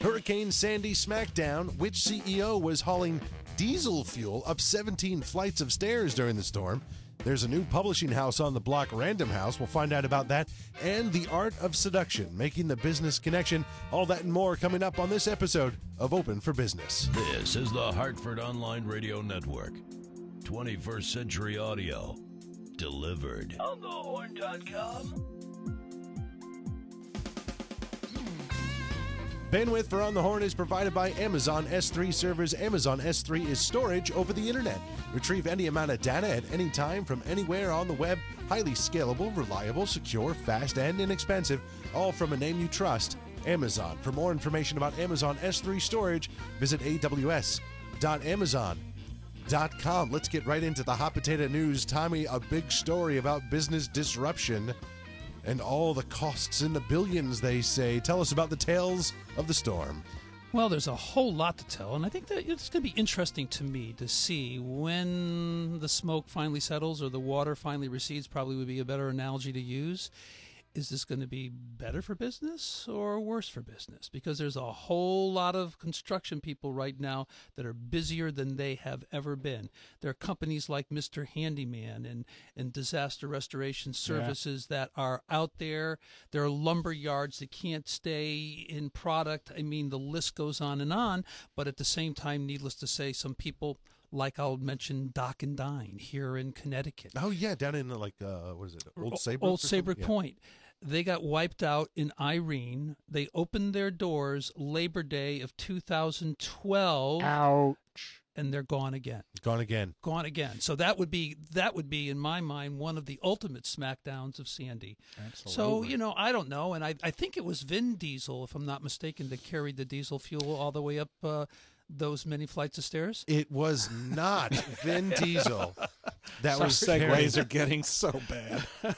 Hurricane Sandy smackdown. Which CEO was hauling diesel fuel up 17 flights of stairs during the storm? There's a new publishing house on the block, Random House. We'll find out about that. And the art of seduction, making the business connection. All that and more coming up on this episode of Open for Business. This is the Hartford Online Radio Network. 21st Century Audio. Delivered. On thehorn.com. Bandwidth for On the Horn is provided by Amazon S3 servers. Amazon S3 is storage over the internet. Retrieve any amount of data at any time from anywhere on the web. Highly scalable, reliable, secure, fast, and inexpensive. All from a name you trust Amazon. For more information about Amazon S3 storage, visit aws.amazon.com. Let's get right into the hot potato news. Tommy, a big story about business disruption and all the costs in the billions, they say. Tell us about the tales of the storm. Well, there's a whole lot to tell, and I think that it's going to be interesting to me to see when the smoke finally settles or the water finally recedes, probably would be a better analogy to use. Is this going to be better for business or worse for business? Because there's a whole lot of construction people right now that are busier than they have ever been. There are companies like Mr. Handyman and, and Disaster Restoration Services yeah. that are out there. There are lumber yards that can't stay in product. I mean, the list goes on and on. But at the same time, needless to say, some people like I'll mention Dock and Dine here in Connecticut. Oh yeah, down in like uh, what is it, Old Saybrook? Old Saybrook yeah. Point. They got wiped out in Irene. They opened their doors Labor Day of 2012. Ouch. And they're gone again. Gone again. Gone again. So that would be that would be in my mind one of the ultimate smackdowns of Sandy. Absolutely. So you know I don't know, and I I think it was Vin Diesel, if I'm not mistaken, that carried the diesel fuel all the way up. Uh, those many flights of stairs? It was not Vin Diesel. That Sorry. was segues are getting so bad.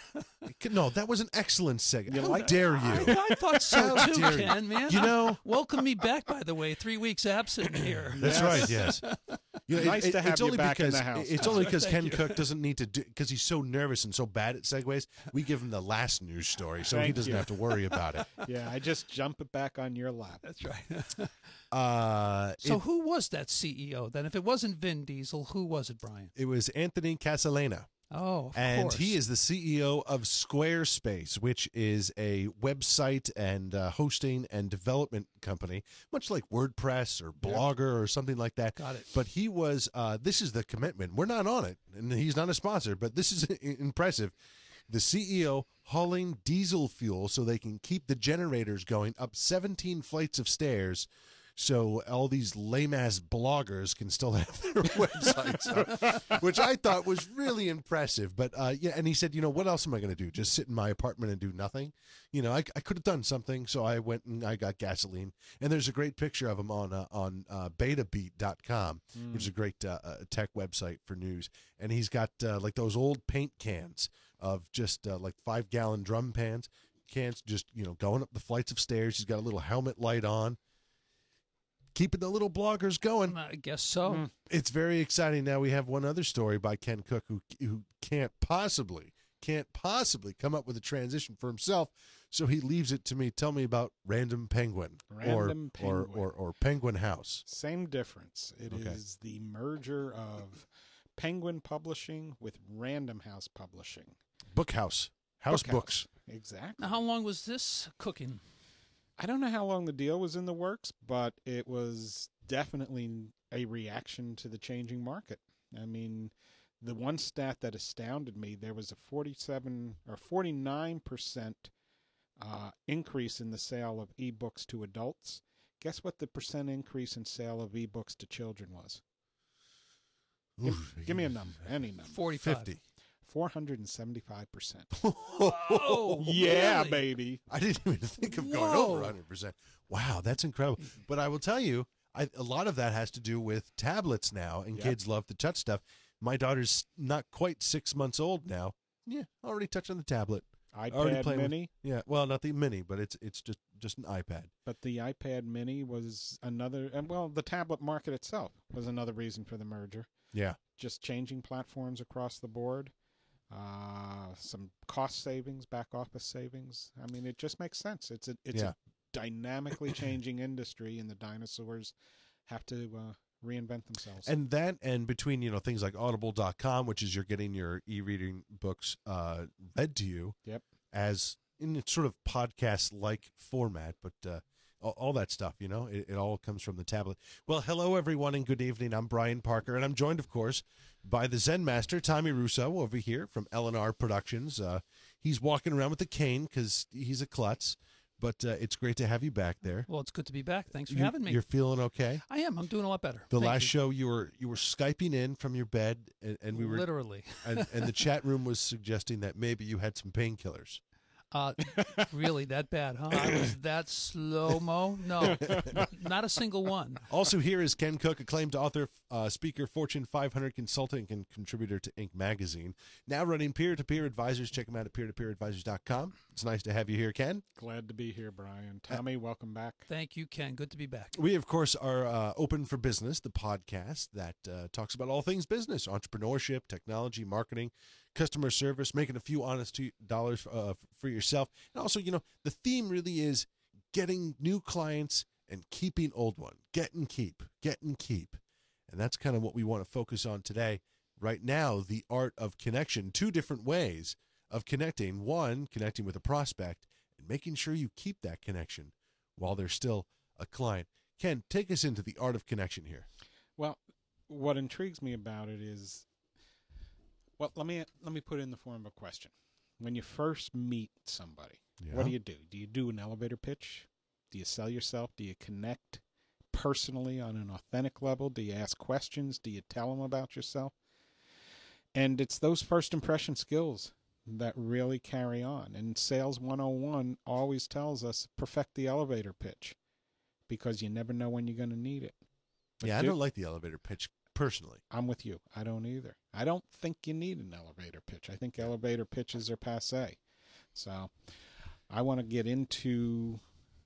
No, that was an excellent segue. How dare you? I, I thought so How too, dare you. Ken. Man, You know- welcome me back. By the way, three weeks absent here. That's right. Yes. You know, Nice to have it's you only back in because the house. it's only because Ken you. Cook doesn't need to do because he's so nervous and so bad at segues. We give him the last news story, so he doesn't you. have to worry about it. Yeah, I just jump it back on your lap. That's right. Uh, So it, who was that CEO then? If it wasn't Vin Diesel, who was it, Brian? it was Anthony Casalena. Oh, and course. he is the CEO of Squarespace, which is a website and uh, hosting and development company, much like WordPress or Blogger or something like that. Got it. But he was. Uh, this is the commitment. We're not on it, and he's not a sponsor, but this is impressive. The CEO hauling diesel fuel so they can keep the generators going up 17 flights of stairs. So all these lame ass bloggers can still have their websites, up, which I thought was really impressive. But uh, yeah, and he said, you know, what else am I going to do? Just sit in my apartment and do nothing? You know, I, I could have done something, so I went and I got gasoline. And there's a great picture of him on uh, on uh, BetaBeat.com, which is a great uh, uh, tech website for news. And he's got uh, like those old paint cans of just uh, like five gallon drum pans cans, just you know, going up the flights of stairs. He's got a little helmet light on keeping the little bloggers going. I guess so. Mm. It's very exciting. Now we have one other story by Ken Cook who who can't possibly can't possibly come up with a transition for himself, so he leaves it to me. Tell me about Random Penguin, Random or, Penguin. or or or Penguin House. Same difference. It is Okay. the merger of Penguin Publishing with Random House Publishing. Book House, House Bookhouse. Books. Exactly. Now, how long was this cooking? I don't know how long the deal was in the works, but it was definitely a reaction to the changing market. I mean, the one stat that astounded me there was a 47 or 49% uh, increase in the sale of ebooks to adults. Guess what the percent increase in sale of ebooks to children was? Give, Oof. give me a number, any number. 45. Fifty. 475%. Oh, yeah, really? baby. I didn't even think of going Whoa. over 100. percent Wow, that's incredible. But I will tell you, I, a lot of that has to do with tablets now, and Yep. kids love to touch stuff. My daughter's not quite six months old now. Yeah, already touching the tablet. Already iPad playing with- Mini. Yeah, well, not the mini, but it's it's just just an iPad. But the iPad Mini was another, and well, the tablet market itself was another reason for the merger. Yeah, Just changing platforms across the board, uh, some cost savings, back office savings. I mean, it just makes sense. It's a it's Yeah. a dynamically changing industry, and the dinosaurs have to uh, reinvent themselves. And that, and between you know things like Audible.com, which is you're getting your e-reading books uh, read to you, Yep. as in its sort of podcast-like format, but uh, all, that stuff, you know, it, it all comes from the tablet. Well, hello everyone, and good evening. I'm Brian Parker, and I'm joined, of course, by the Zen Master Tommy Russo over here from L&R Productions. Uh, he's walking around with a cane because he's a klutz, but uh, it's great to have you back there. Well, it's good to be back. Thanks for You- having me. You're feeling okay. I am. I'm doing a lot better. The Thank last you. show you were you were skyping in from your bed, and, and we were literally. and, and the chat room was suggesting that maybe you had some painkillers. Uh, really that bad, huh? I was that slow mo. No, not a single one. Also, here is Ken Cook, acclaimed author, uh, speaker, Fortune 500 consultant, and contributor to Inc. magazine. Now running peer to peer advisors. Check him out at peer-to-peeradvisors.com. It's nice to have you here, Ken. Glad to be here, Brian. Tommy, welcome back. Thank you, Ken. Good to be back. We, of course, are uh, Open for Business, the podcast that uh, talks about all things business, entrepreneurship, technology, marketing, customer service, making a few honest dollars uh, for yourself. And also, you know, the theme really is getting new clients and keeping old one. Get and keep, get and keep. And that's kind of what we want to focus on today. Right now, the art of connection, two different ways of connecting. One, connecting with a prospect and making sure you keep that connection while they're still a client. Ken, take us into the art of connection here. Well, what intrigues me about it is, well, let me let me put it in the form of a question. When you first meet somebody, what do you do? Do you do an elevator pitch? Do you sell yourself? Do you connect personally on an authentic level? Do you ask questions? Do you tell them about yourself? And it's those first impression skills that really carry on. And Sales 101 always tells us perfect the elevator pitch because you never know when you're going to need it. But yeah, I do- don't like the elevator pitch personally. I'm with you. I don't either. I don't think you need an elevator pitch. I think elevator pitches are passe. So I want to get into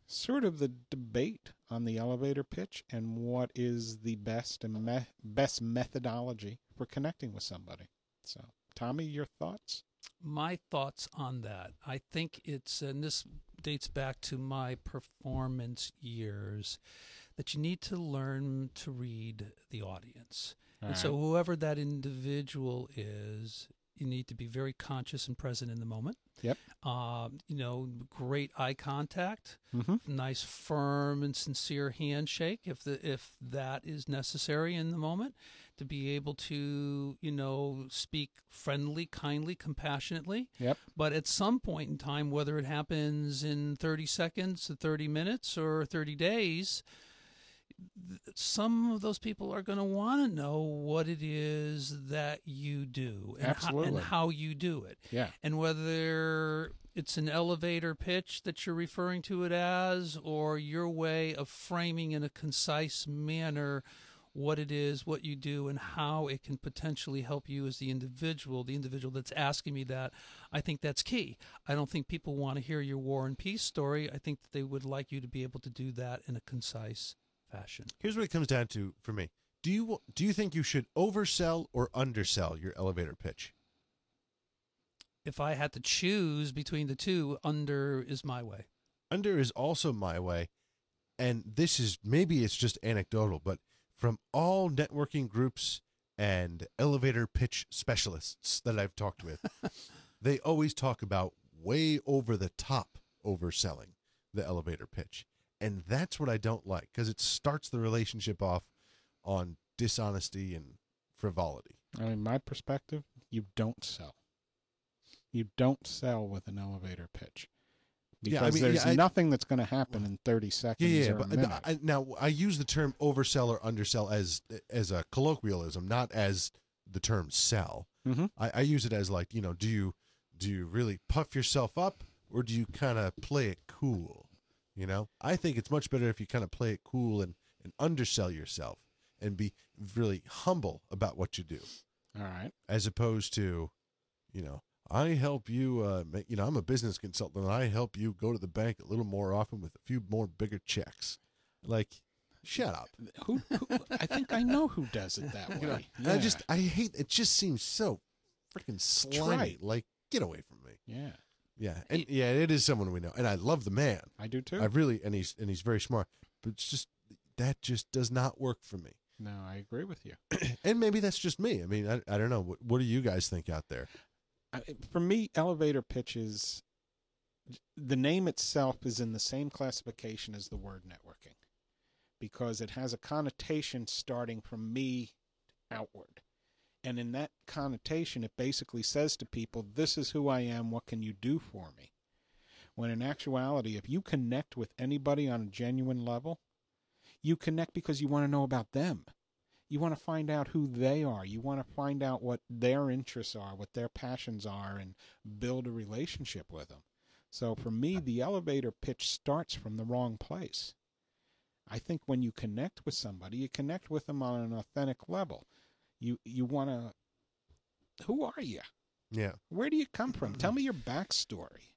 sort of the debate on the elevator pitch and what is the best and me- best methodology for connecting with somebody. So, Tommy, your thoughts? My thoughts on that. I think it's, and this dates back to my performance years, that you need to learn to read the audience. and so, whoever that individual is, you need to be very conscious and present in the moment. Yep. Um, you know, great eye contact, Mhm. nice, firm, and sincere handshake if the if that is necessary in the moment. To be able to, you know, speak friendly, kindly, compassionately. Yep. But at some point in time, whether it happens in 30 seconds, 30 minutes, or 30 days, some of those people are going to want to know what it is that you do and, How, and how you do it. Yeah. And whether it's an elevator pitch that you're referring to it as, or your way of framing in a concise manner what it is, what you do, and how it can potentially help you as the individual, the individual that's asking me that, I think that's key. I don't think people want to hear your war and peace story. I think that they would like you to be able to do that in a concise fashion. Here's what it comes down to for me. Do you do you think you should oversell or undersell your elevator pitch? If I had to choose between the two, under is my way. Under is also my way, and this is maybe it's just anecdotal, but from all networking groups and elevator pitch specialists that I've talked with, they always talk about way over the top overselling the elevator pitch. And that's what I don't like because it starts the relationship off on dishonesty and frivolity. I mean, my perspective, you don't sell. You don't sell with an elevator pitch. Yeah, Because I mean, there's yeah, I- nothing that's going to happen in 30 seconds Yeah, yeah. But minute. I, now I use the term oversell or undersell as as a colloquialism, not as the term sell. Mhm. I, I use it as like you know, do you do you really puff yourself up or do you kind of play it cool? You know, I think it's much better if you kind of play it cool and and undersell yourself and be really humble about what you do, All right. as opposed to, you know. I help you, uh, make, you know, I'm a business consultant and I help you go to the bank a little more often with a few more bigger checks. Like, shut up. Who, who I think I know who does it that way. You know, yeah. I just, I hate, it just seems so freaking slimy. Like, get away from me. yeah. Yeah, and yeah, it is someone we know, and I love the man. I do too. I really, and he's and he's very smart, but it's just that just does not work for me. no, I agree with you. And maybe that's just me. I mean, I, I don't know. What, what do you guys think out there? I, for me, elevator pitches, the name itself is in the same classification as the word networking because it has a connotation starting from me outward. And in that connotation, it basically says to people, This is who I am. What can you do for me? When in actuality, if you connect with anybody on a genuine level, you connect because you want to know about them. You want to find out who they are. You want to find out what their interests are, what their passions are, and build a relationship with them. So for me, the elevator pitch starts from the wrong place. I think when you connect with somebody, you connect with them on an authentic level. You you want to. Who are you? Yeah, Where do you come from? Tell me your backstory.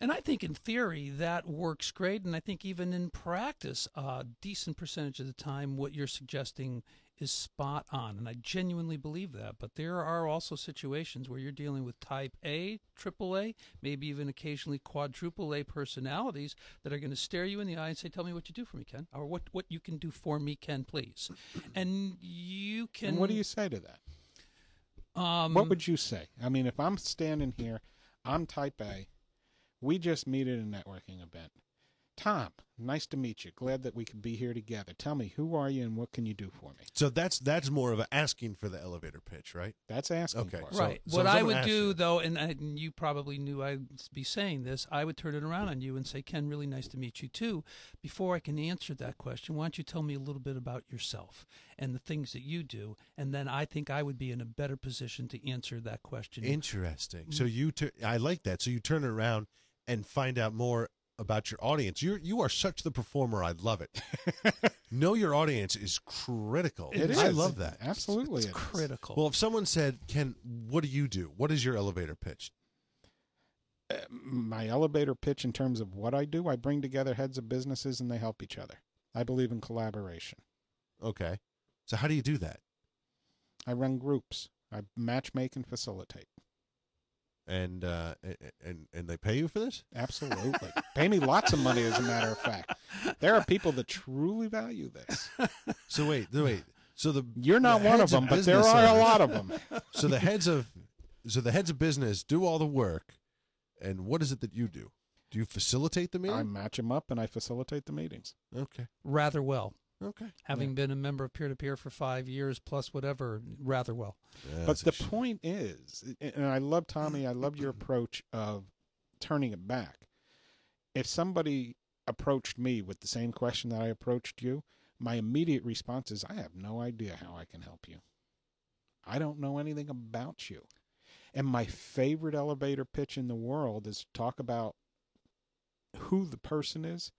And I think in theory that works great, and I think even in practice, a decent percentage of the time, what you're suggesting is spot on, and I genuinely believe that. But there are also situations where you're dealing with type A, triple A, maybe even occasionally quadruple A personalities that are going to stare you in the eye and say, "Tell me what you do for me, Ken," or "What what you can do for me, Ken, please." And you can. And what do you say to that? Um, What would you say? I mean, if I'm standing here, I'm type A. We just meet at a networking event. Tom, nice to meet you. Glad that we could be here together. Tell me, who are you and what can you do for me? so that's that's more of a asking for the elevator pitch, right? That's asking Okay, for so- right. so what if I would do, you- though, and, and you probably knew I'd be saying this, I would turn it around on you and say, Ken, really nice to meet you too. Before I can answer that question, why don't you tell me a little bit about yourself and the things that you do? And then I think I would be in a better position to answer that question. Interesting. So mm-hmm. you, tu- I like that. So you turn it around and find out more about your audience. You you are such the performer. I love it. know your audience is critical. It is. I love that. Absolutely. it's it is. critical. Well, if someone said, "Ken, what do you do? What is your elevator pitch?" Uh, my elevator pitch in terms of what I do, I bring together heads of businesses and they help each other. I believe in collaboration. Okay. So how do you do that? I run groups. I matchmake and facilitate. And uh, a- a- and and they pay you for this? Absolutely. Pay me lots of money, as a matter of fact. There are people that truly value this. So wait, wait. So the You're not the one of heads them, but there business are a lot of them. So the heads of so the heads of business do all the work, and what is it that you do? Do you facilitate the meeting? I match them up and I facilitate the meetings. Okay. rather well. Okay. Having been a member of peer to peer for five years plus whatever, rather well. Yeah, but the a sh- point is, and I love Tommy, I love your approach of turning it back. If somebody approached me with the same question that I approached you, my immediate response is, I have no idea how I can help you. I don't know anything about you. And my favorite elevator pitch in the world is to talk about who the person is.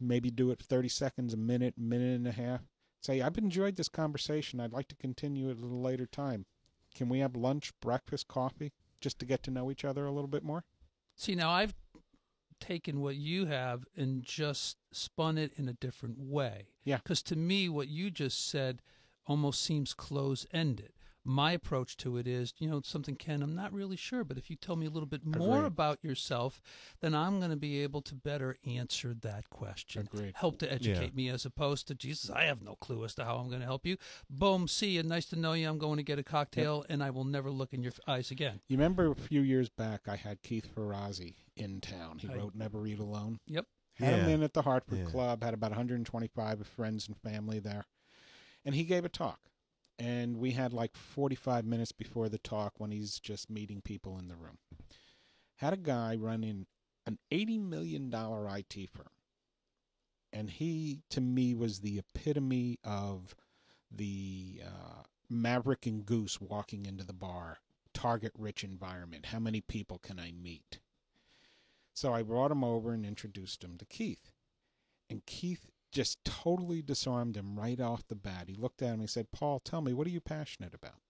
Maybe do it 30 seconds, a minute, minute and a half. Say, I've enjoyed this conversation. I'd like to continue at a little later time. Can we have lunch, breakfast, coffee, just to get to know each other a little bit more? See, now I've taken what you have and just spun it in a different way. Yeah. Because to me, what you just said almost seems close ended. My approach to it is, you know, something, Ken, I'm not really sure, but if you tell me a little bit more Agreed. about yourself, then I'm going to be able to better answer that question. Agreed. Help to educate me as opposed to, Jesus, I have no clue as to how I'm going to help you. Boom, see you. Nice to know you. I'm going to get a cocktail and I will never look in your eyes again. You remember a few years back, I had Keith Ferrazzi in town. He I- wrote Never Eat Alone. Yep. Had him in at the Hartford Yeah. Club, had about 125 friends and family there. And he gave a talk. And we had like 45 minutes before the talk when he's just meeting people in the room. Had a guy running an $80 million IT firm. And he, to me, was the epitome of the uh, Maverick and Goose walking into the bar, target rich environment. How many people can I meet? So I brought him over and introduced him to Keith. And Keith just totally disarmed him right off the bat. He looked at him and said, Paul, tell me, what are you passionate about?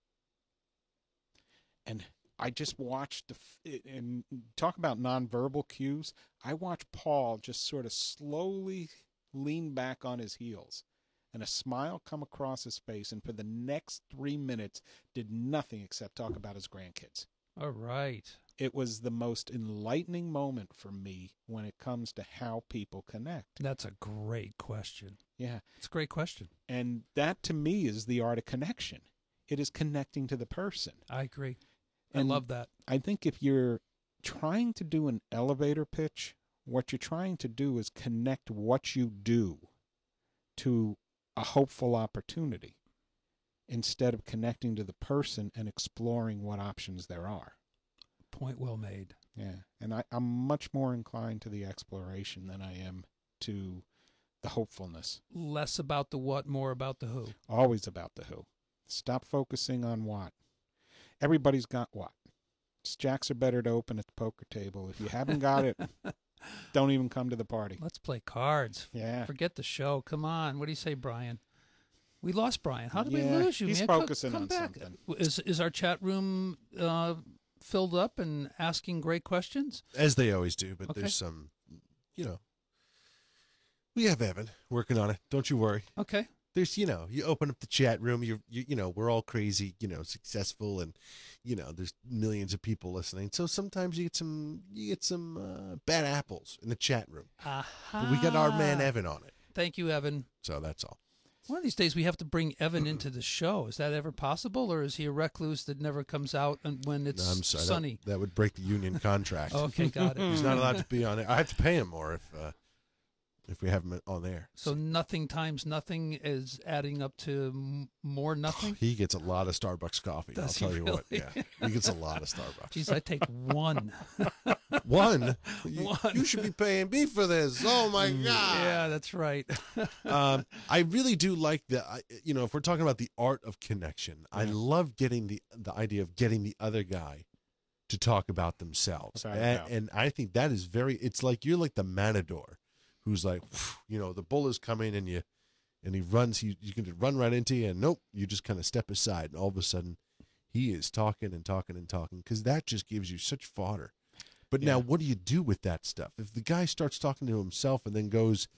And I just watched the, and talk about nonverbal cues. I watched Paul just sort of slowly lean back on his heels and a smile come across his face. And for the next three minutes, did nothing except talk about his grandkids. All right. It was the most enlightening moment for me when it comes to how people connect. That's a great question. Yeah. It's a great question. And that to me is the art of connection. It is connecting to the person. I agree. I love that. I think if you're trying to do an elevator pitch, what you're trying to do is connect what you do to a hopeful opportunity instead of connecting to the person and exploring what options there are. Point well made. Yeah. And I, I'm much more inclined to the exploration than I am to the hopefulness. Less about the what, more about the who. Always about the who. Stop focusing on what. Everybody's got what. Jacks are better to open at the poker table. If you haven't got it, don't even come to the party. Let's play cards. Yeah. Forget the show. Come on. What do you say, Brian? We lost Brian. How did Yeah, we lose you, he's man? Focusing come on back. something. Is is our chat room uh, filled up and asking great questions? as they always do. But Okay. there's some, you know, we have Evan working on it. Don't you worry. Okay. There's, you know, you open up the chat room. You, you, you know, we're all crazy, you know, successful, and you know, there's millions of people listening. So sometimes you get some, you get some uh, bad apples in the chat room. Aha. But we got our man Evan on it. Thank you, Evan. So that's all. One of these days we have to bring Evan into the show. Is that ever possible, or is he a recluse that never comes out and when it's no, I'm sorry. that- sunny? That, would break the union contract. Okay, got it. He's not allowed to be on it. I have to pay him more if uh, if we have him on there. So nothing times nothing is adding up to more nothing. He gets a lot of Starbucks coffee. Does I'll he tell you what. Yeah, he gets a lot of Starbucks. Jeez, I take one. One, you, One. you should be paying me for this. Oh my god! yeah, that's right. um, I really do like the, I- you know, if we're talking about the art of connection, I love getting the the idea of getting the other guy to talk about themselves, Without and, doubt. and I think that is very. It's like you're like the matador, who's like, you know, the bull is coming, and you, and he runs. He you can run right into you, and nope, you just kind of step aside, and all of a sudden, he is talking and talking and talking because that just gives you such fodder. But now, what do you do with that stuff? If the guy starts talking to himself and then goes,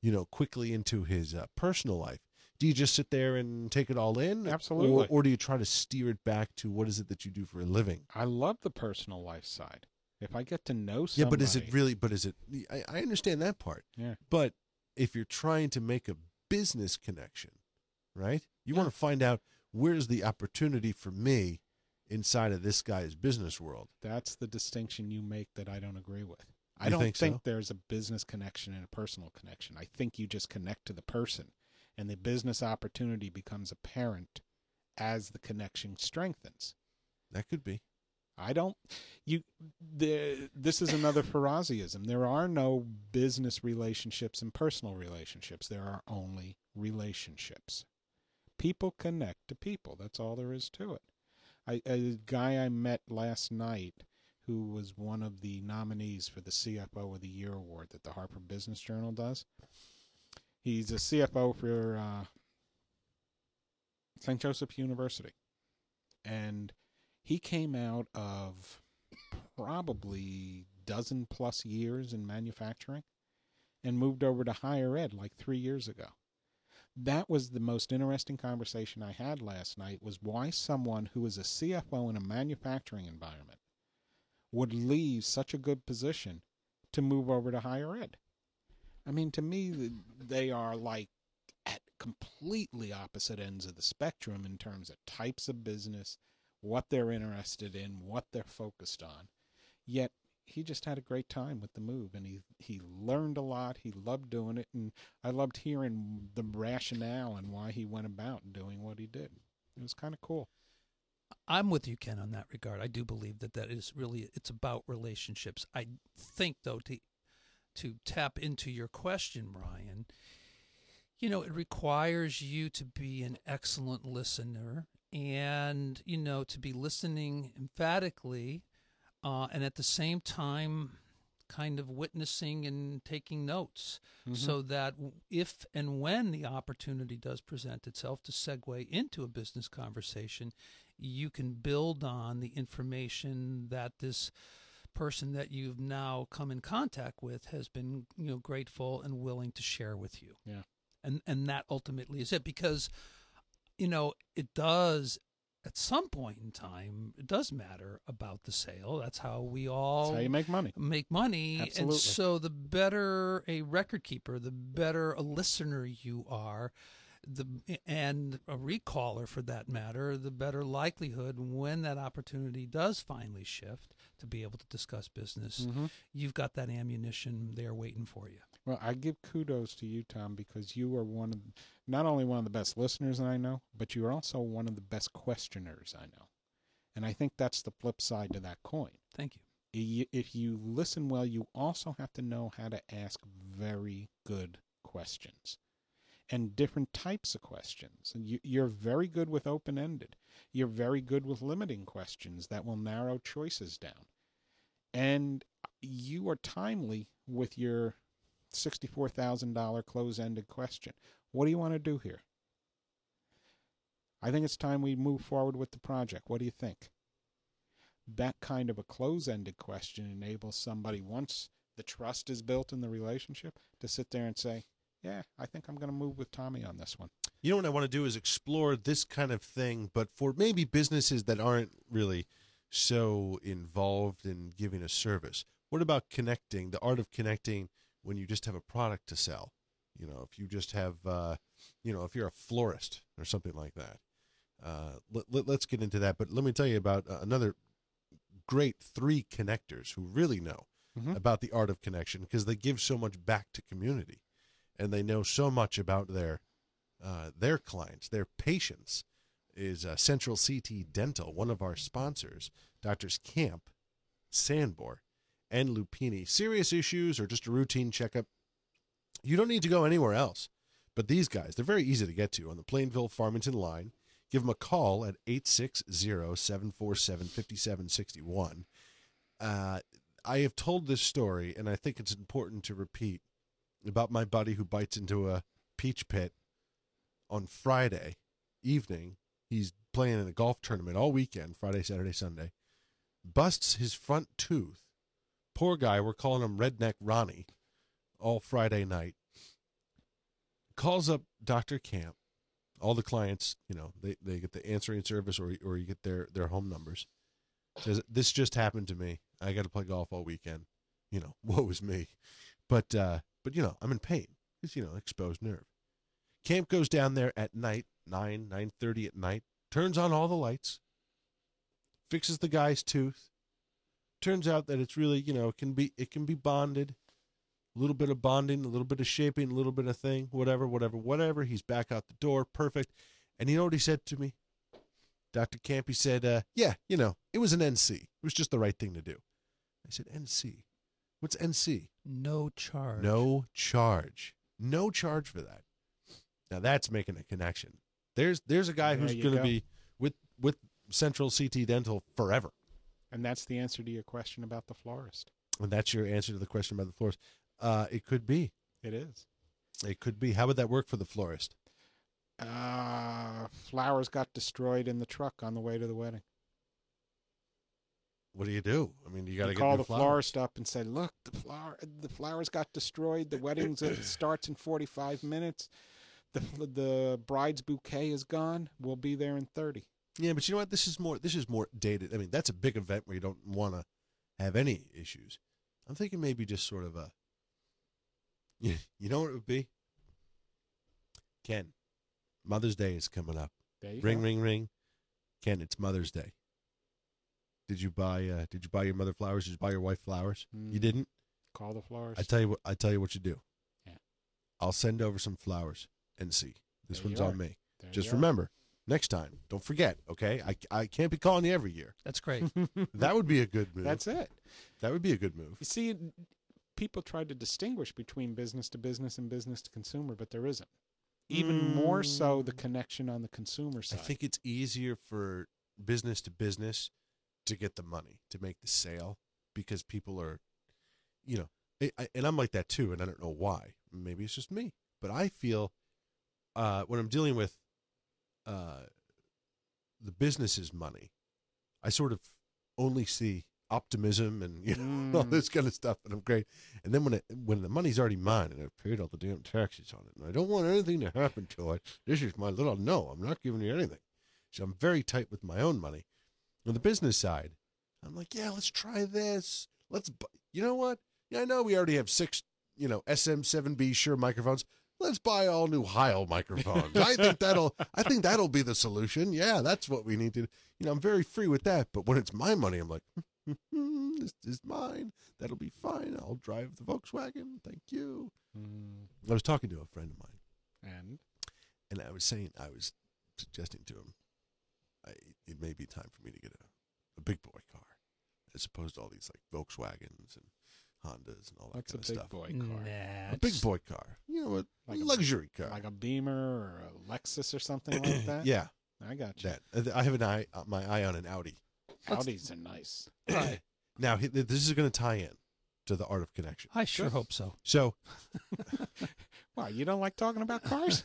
you know, quickly into his uh, personal life, do you just sit there and take it all in? Absolutely. Or, or do you try to steer it back to what is it that you do for a living? I love the personal life side. If I get to know somebody, Yeah, but is it really? But is it? I, I understand that part. Yeah. But if you're trying to make a business connection, right? You Yeah. want to find out where's the opportunity for me inside of this guy's business world. That's the distinction you make that I don't agree with. I You don't think think, so? there's a business connection and a personal connection. I think you just connect to the person, and the business opportunity becomes apparent as the connection strengthens. That could be. I don't. You. The, this is another Ferrazziism. There are no business relationships and personal relationships. There are only relationships. People connect to people. That's all there is to it. I, a guy I met last night who was one of the nominees for the CFO of the Year award that the Hartford Business Journal does. He's a CFO for uh, St. Joseph University. And he came out of probably dozen plus years in manufacturing and moved over to higher ed like three years ago. That was the most interesting conversation I had last night was why someone who is a CFO in a manufacturing environment would leave such a good position to move over to higher ed. I mean, to me, they are like at completely opposite ends of the spectrum in terms of types of business, what they're interested in, what they're focused on. Yet he just had a great time with the move and he he learned a lot. He loved doing it and I loved hearing the rationale and why he went about doing what he did. It was kind of cool. I'm with you, Ken, on that regard. I do believe that that is really it's about relationships. I think, though, to to tap into your question, Brian, you know, it requires you to be an excellent listener and you know to be listening emphatically, uh, and at the same time, kind of witnessing and taking notes. So that if and when the opportunity does present itself to segue into a business conversation, you can build on the information that this person that you've now come in contact with has been you know grateful and willing to share with you. Yeah. and and that ultimately is it because you know it does at some point in time, it does matter about the sale. That's how we all That's how you make money. make money. Absolutely. And so the better a record keeper, the better a listener you are, the and a recaller for that matter, the better likelihood when that opportunity does finally shift to be able to discuss business. Mhm. You've got that ammunition there waiting for you. Well, I give kudos to you, Tom, because you are one of not only one of the best listeners that I know, but you are also one of the best questioners I know. And I think that's the flip side to that coin. Thank you. If you listen well, you also have to know how to ask very good questions and different types of questions. And you, you're very good with open ended. You're very good with limiting questions that will narrow choices down. And you are timely with your $64,000 close ended question. What do you want to do here? I think it's time we move forward with the project. What do you think? That kind of a close ended question enables somebody, once the trust is built in the relationship, to sit there and say, Yeah, I think I'm going to move with Tommy on this one. You know what I want to do is explore this kind of thing, but for maybe businesses that aren't really so involved in giving a service. What about connecting, the art of connecting when you just have a product to sell? You know, if you just have, uh, you know, if you're a florist or something like that. Uh, let, let, us get into that. But let me tell you about uh, another great three connectors who really know Mhm. about the art of connection because they give so much back to community and they know so much about their uh, their clients, their patients. Is uh, Central CT Dental, one of our sponsors, Doctors Camp, Sandbor, and Lupini. Serious issues or just a routine checkup, you don't need to go anywhere else. But these guys, they're very easy to get to on the Plainville Farmington line. Give them a call at 860 747 5761. Uh, I have told this story, and I think it's important to repeat about my buddy who bites into a peach pit on Friday evening. He's playing in a golf tournament all weekend, Friday, Saturday, Sunday. Busts his front tooth. Poor guy, we're calling him Redneck Ronnie all Friday night. Calls up Dr. Camp. All the clients, you know, they, they get the answering service or, or you get their, their home numbers. Says, This just happened to me. I got to play golf all weekend. You know, woe is me. But, uh, but you know, I'm in pain. It's, you know, exposed nerve. Camp goes down there at night, 9, 9.30 at night, turns on all the lights, fixes the guy's tooth. Turns out that it's really, you know, it can be it can be bonded. A little bit of bonding, a little bit of shaping, a little bit of thing, whatever, whatever, whatever. He's back out the door, perfect. And you know what he said to me? Dr. Campy said, uh, yeah, you know, it was an NC. It was just the right thing to do. I said, NC? What's NC? No charge. No charge. No charge for that. Now that's making a connection. There's there's a guy There who's going to go. be with with Central CT Dental forever. And that's the answer to your question about the florist. And that's your answer to the question about the florist. Uh, it could be. It is. It could be. How would that work for the florist? Uh, flowers got destroyed in the truck on the way to the wedding. What do you do? I mean, you got to call the flowers. florist up and say, "Look, the flower, the flowers got destroyed. The wedding starts in forty-five minutes. The the bride's bouquet is gone. We'll be there in 30. Yeah, but you know what? This is more. This is more dated. I mean, that's a big event where you don't want to have any issues. I'm thinking maybe just sort of a. You, you know what it would be? Ken, Mother's Day is coming up. Ring, go. ring, ring. Ken, it's Mother's Day. Did you buy? Uh, did you buy your mother flowers? Did you buy your wife flowers? You Mm. didn't. Call the flowers. I tell you what. I tell you what you do. Yeah. I'll send over some flowers and see. This There one's on me. There Just remember, next time, don't forget. Okay, I I can't be calling you every year. That's great. That would be a good move. That's it. that would be a good move. You see, people try to distinguish between business to business and business to consumer, but there isn't. Even more so, the connection on the consumer side. I think it's easier for business to business to get the money to make the sale because people are, you know, I, I, and I'm like that too, and I don't know why. Maybe it's just me, but I feel uh, when I'm dealing with uh, the business's money, I sort of only see optimism and you know all Mm. this kind of stuff, and I'm great. And then when it, when the money's already mine and I've paid all the damn taxes on it, and I don't want anything to happen to it, this is my little no. I'm not giving you anything. So I'm very tight with my own money. On the business side, I'm like, yeah, let's try this. Let's, bu- you know what? Yeah, I know we already have six, you know, SM7B Shure microphones. Let's buy all new Heil microphones. I think that'll, I think that'll be the solution. Yeah, that's what we need to. You know, I'm very free with that. But when it's my money, I'm like, this is mine. That'll be fine. I'll drive the Volkswagen. Thank you. Mm, I was talking to a friend of mine, and and I was saying, I was suggesting to him, I, it may be time for me to get a, a big boy car, as opposed to all these like Volkswagens and Hondas and all that what's a kind big of stuff. boy car? Nah, A big boy car, you know, a Like a- luxury car. Like a Beamer or a Lexus or something like that. yeah, I got you. that uh, I have an eye, uh, my eye on an Audi. Audis are nice. Right. Now this is going to tie in to the art of connection. I sure Good. hope so. So Wow, you don't like talking about cars?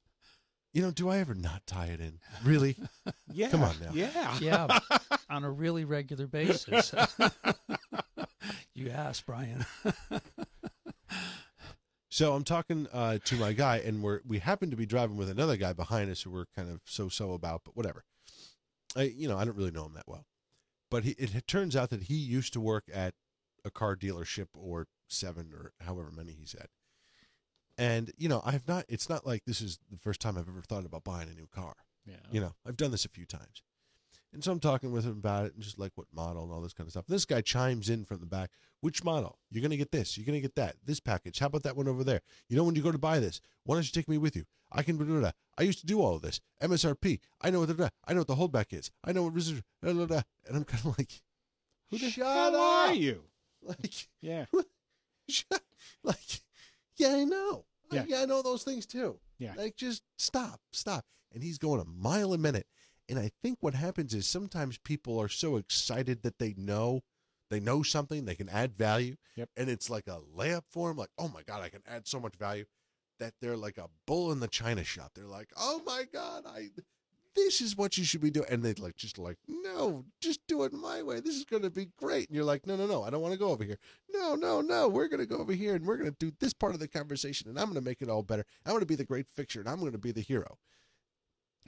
you know, do I ever not tie it in? Really? yeah. Come on now. Yeah. Yeah, on a really regular basis. You asked, Brian. So I'm talking uh, to my guy, and we're we happen to be driving with another guy behind us who we're kind of so-so about, but whatever. I you know I don't really know him that well, but he, it turns out that he used to work at a car dealership or seven or however many he's at, and you know I've not. It's not like this is the first time I've ever thought about buying a new car. Yeah. You know, I've done this a few times. And so I'm talking with him about it and just like what model and all this kind of stuff. This guy chimes in from the back. Which model? You're going to get this. You're going to get that. This package. How about that one over there? You know, when you go to buy this, why don't you take me with you? I can do that. I used to do all of this. MSRP. I know what the I know what the holdback is. I know what residual. blah, blah, blah. And I'm kind of like, Who the Shut hell up. are you? like, Yeah. like, yeah, I know. I- Yeah. yeah, I know those things too. Yeah. Like, just stop, stop. And he's going a mile a minute. And I think what happens is sometimes people are so excited that they know, they know something, they can add value. Yep. And it's like a layup for them, like, oh my God, I can add so much value that they're like a bull in the china shop. They're like, oh my God, I, this is what you should be doing. And they like, just like, no, just do it my way. This is going to be great. And you're like, no, no, no, I don't want to go over here. No, no, no, we're going to go over here and we're going to do this part of the conversation and I'm going to make it all better. I'm going to be the great fixture and I'm going to be the hero.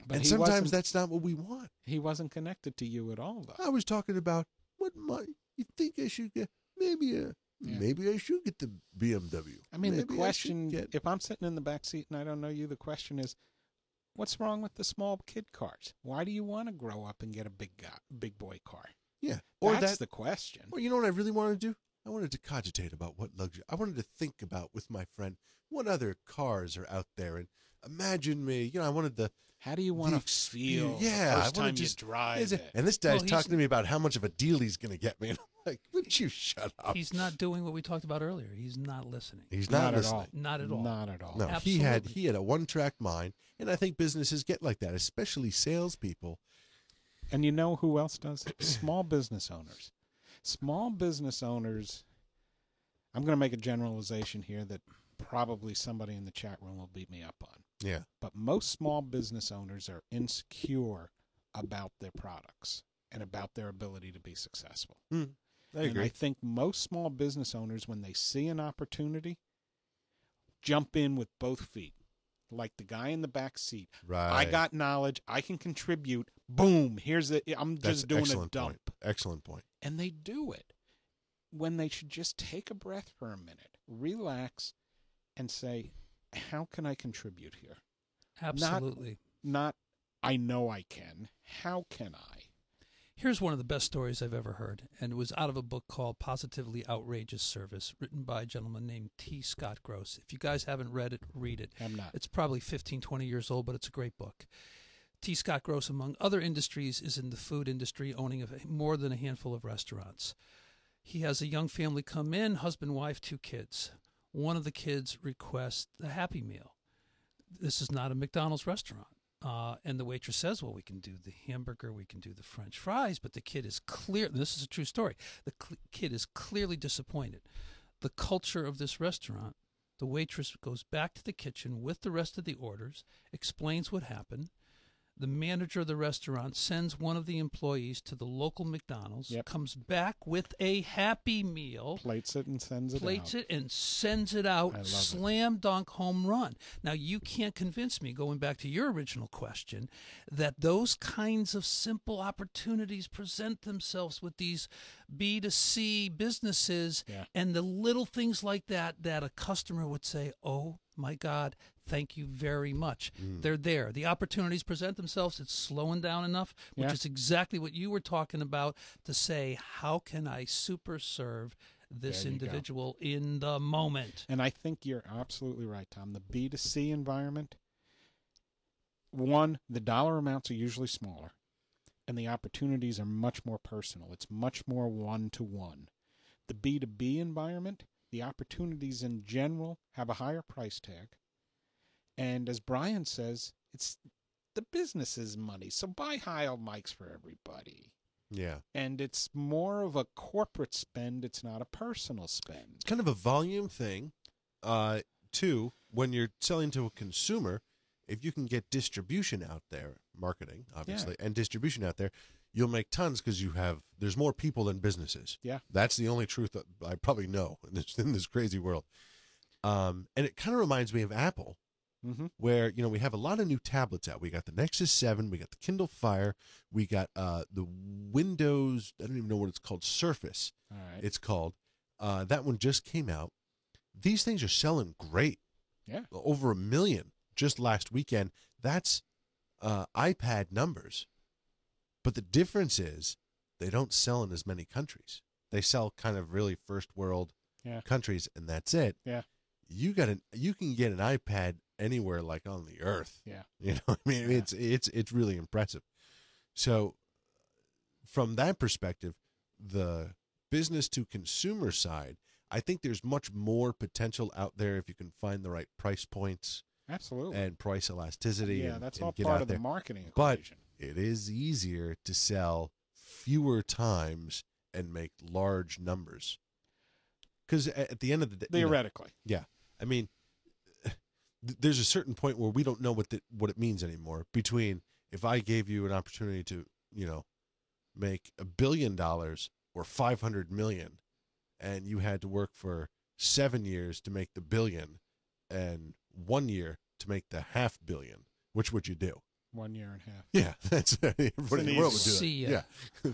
But and sometimes that's not what we want. he wasn't connected to you at all, though. I was talking about what might you think I should get, maybe a, Yeah. maybe I should get the BMW. I mean, Maybe the question, get- if I'm sitting in the back seat and I don't know you, the question is, what's wrong with the small kid cars? Why do you want to grow up and get a big guy, big boy car? yeah. Or That's that, the question. Well, you know what I really wanted to do? I wanted to cogitate about what luxury. I wanted to think about with my friend what other cars are out there, and imagine me. You know, I wanted the How do you want to feel yeah, the I first wanna time just- you drive it- it? And this guy's Well, talking to me about how much of a deal he's going to get me, and I'm like, "Would you shut up?" He's not doing what we talked about earlier. He's not listening. He's Not not, at listening. all. Not at all. Not at all. No, he had he had a one track mind, and I think businesses get like that, especially salespeople. And you know who else does it? Small business owners. Small business owners. I'm going to make a generalization here that probably somebody in the chat room will beat me up on. Yeah, But most small business owners are insecure about their products and about their ability to be successful. Hmm. I and agree. I think most small business owners, when they see an opportunity, jump in with both feet. Like the guy in the back seat. right. I got knowledge. I can contribute. Boom. Here's the. I'm That's just doing a excellent dump. Point. Excellent point. And they do it when they should just take a breath for a minute, relax, and say, How can I contribute here? Absolutely. Not, I know I can. How can I? Here's one of the best stories I've ever heard, and it was out of a book called Positively Outrageous Service, written by a gentleman named T. Scott Gross. If you guys haven't read it, read it. I'm not. It's probably 15, 20 years old, but it's a great book. T. Scott Gross, among other industries, is in the food industry, owning a, more than a handful of restaurants. He has a young family come in husband, wife, two kids. One of the kids requests the Happy Meal. This is not a McDonald's restaurant. Uh, and the waitress says, Well, we can do the hamburger, we can do the French fries, but the kid is clear. This is a true story. The cl- kid is clearly disappointed. The culture of this restaurant the waitress goes back to the kitchen with the rest of the orders, explains what happened. The manager of the restaurant sends one of the employees to the local McDonald's, Yep. comes back with a happy meal, Plates it and sends it plates out. it, and sends it out. Love it. slam dunk home run. Now, you can't convince me, going back to your original question, that those kinds of simple opportunities present themselves with these B2C businesses Yeah. and the little things like that that a customer would say, oh my God, thank you very much. Mm. They're there. The opportunities present themselves. It's slowing down enough, which Yeah. is exactly what you were talking about to say, how can I super serve this you go. individual in the moment? And I think you're absolutely right, Tom. The B2C environment, one, the dollar amounts are usually smaller, and the opportunities are much more personal. It's much more one to one. The B2B environment, the opportunities in general have a higher price tag. And as Brian says, it's the business's money. So buy Heil mics for everybody. Yeah. And it's more of a corporate spend, it's not a personal spend. It's kind of a volume thing. Uh, two, when you're selling to a consumer, if you can get distribution out there, marketing obviously, and distribution out there, you'll make tons because you have there's more people than businesses. Yeah. That's the only truth that I probably know in this in this crazy world. Um, and it kind of reminds me of Apple, Mm-hmm. where you know we have a lot of new tablets out. We got the Nexus Seven, we got the Kindle Fire, we got uh, the Windows. I don't even know what it's called, Surface. All right. It's called. Uh, that one just came out. These things are selling great. Yeah. Over a million just last weekend. That's uh, iPad numbers. But the difference is they don't sell in as many countries. They sell kind of really first world Yeah. countries, and that's it. Yeah. You got an you can get an iPad anywhere like on the earth. Yeah. You know, I mean, Yeah. it's it's it's really impressive. So, from that perspective, the business to consumer side, I think there's much more potential out there if you can find the right price points Absolutely. and price elasticity. yeah, and- that's and all part of the there. marketing But equation. It is easier to sell fewer times and make large numbers. Because at the end of the day, you know, Theoretically. yeah. I mean, there's a certain point where we don't know what the, what it means anymore. Between if I gave you an opportunity to, you know, make a billion dollars or five hundred million, and you had to work for seven years to make the billion, and one year to make the half billion, which would you do? One year and a half. Yeah, that's everybody in the world would easy do it. See ya.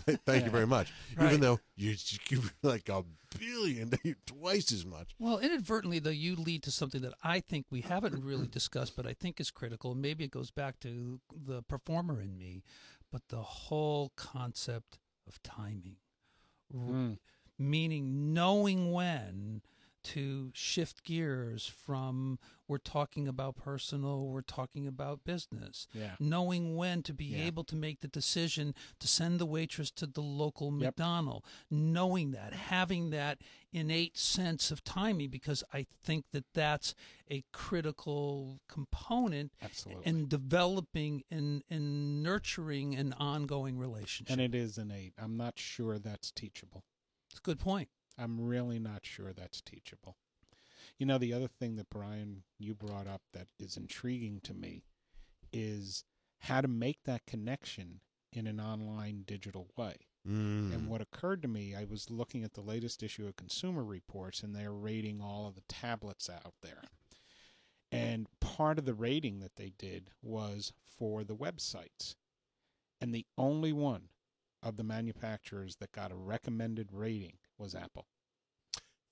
Yeah, thank you very much. Right. Even though you you give like a billion, twice as much. Well, inadvertently, though, you lead to something that I think we haven't really discussed, but I think is critical. Maybe it goes back to the performer in me, but the whole concept of timing, Mm. meaning knowing when to shift gears from we're talking about personal, we're talking about business Yeah. knowing when to be Yeah. able to make the decision to send the waitress to the local Yep. McDonald, knowing that, having that innate sense of timing, because I think that that's a critical component Absolutely. in developing and, and nurturing an ongoing relationship. and it is innate. I'm not sure that's teachable. it's a good point. I'm really not sure that's teachable. You know, the other thing that Brian you brought up that is intriguing to me is how to make that connection in an online digital way. Mm. And what occurred to me, I was looking at the latest issue of Consumer Reports, and they're rating all of the tablets out there. And part of the rating that they did was for the websites. And the only one of the manufacturers that got a recommended rating was Apple.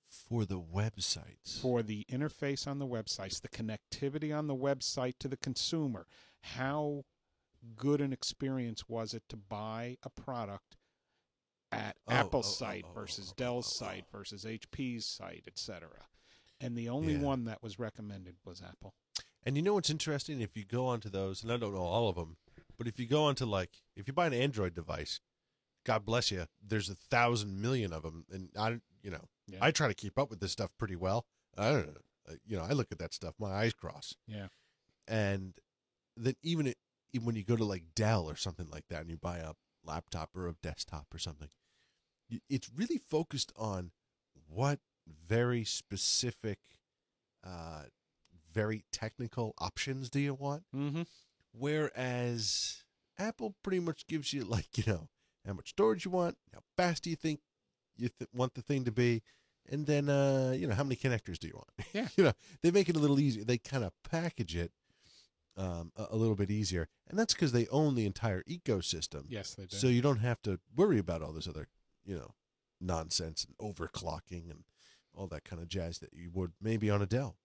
for the websites. For the interface on the websites, the connectivity on the website to the consumer, how good an experience was it to buy a product at Oh, Apple's oh, oh, site oh, versus oh, oh, Dell's oh, oh. site versus HP's site, etc. And the only Yeah. one that was recommended was Apple. And you know what's interesting? If you go onto those, and I don't know all of them, but if you go onto like, if you buy an Android device, God bless you, there's a thousand million of them, and I, you know, Yeah. I try to keep up with this stuff pretty well. I don't know, uh, you know, I look at that stuff, my eyes cross, Yeah. and then even it, even when you go to like Dell or something like that, and you buy a laptop or a desktop or something, it's really focused on what very specific, uh, very technical options do you want. Mm-hmm. Whereas Apple pretty much gives you like you know how much storage you want, how fast do you think you th- want the thing to be, and then uh, you know how many connectors do you want? Yeah. you know they make it a little easier. They kind of package it um, a, a little bit easier, and that's because they own the entire ecosystem. Yes, they do. So you don't have to worry about all this other, you know, nonsense and overclocking and all that kind of jazz that you would maybe on a Dell.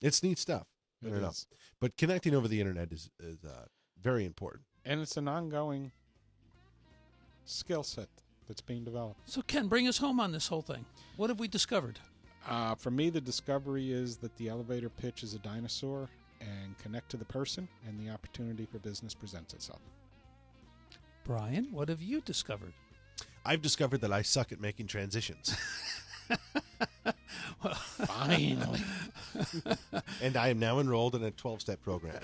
It's neat stuff. It is. But connecting over the internet is is uh, very important. and it's an ongoing skill set that's being developed. So, Ken, bring us home on this whole thing. What have we discovered? Uh, for me, the discovery is that the elevator pitch is a dinosaur and connect to the person, and the opportunity for business presents itself. Brian, what have you discovered? I've discovered that I suck at making transitions, Finally. and I am now enrolled in a 12-step program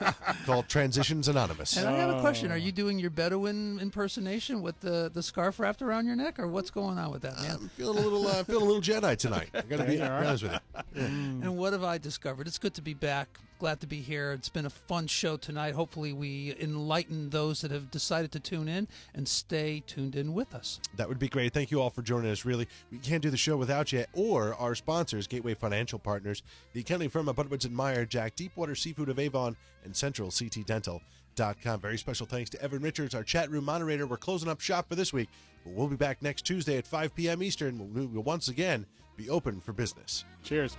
called Transitions Anonymous. And I have a question. Oh. Are you doing your Bedouin impersonation with the, the scarf wrapped around your neck, or what's going on with that, man? I'm feeling a little, uh, feeling a little Jedi tonight. I got to be There you are. honest with you. Mm. And what have I discovered? It's good to be back. Glad to be here. It's been a fun show tonight. Hopefully, we enlighten those that have decided to tune in and stay tuned in with us. That would be great. Thank you all for joining us. Really, we can't do the show without you or our sponsors, Gateway Financial Partners, the accounting firm of Butterwoods and Meyer, Jack Deepwater Seafood of Avon, and Central CT Dental. Com. Very special thanks to Evan Richards, our chat room moderator. We're closing up shop for this week, but we'll be back next Tuesday at 5 p.m. Eastern. We will once again be open for business. Cheers.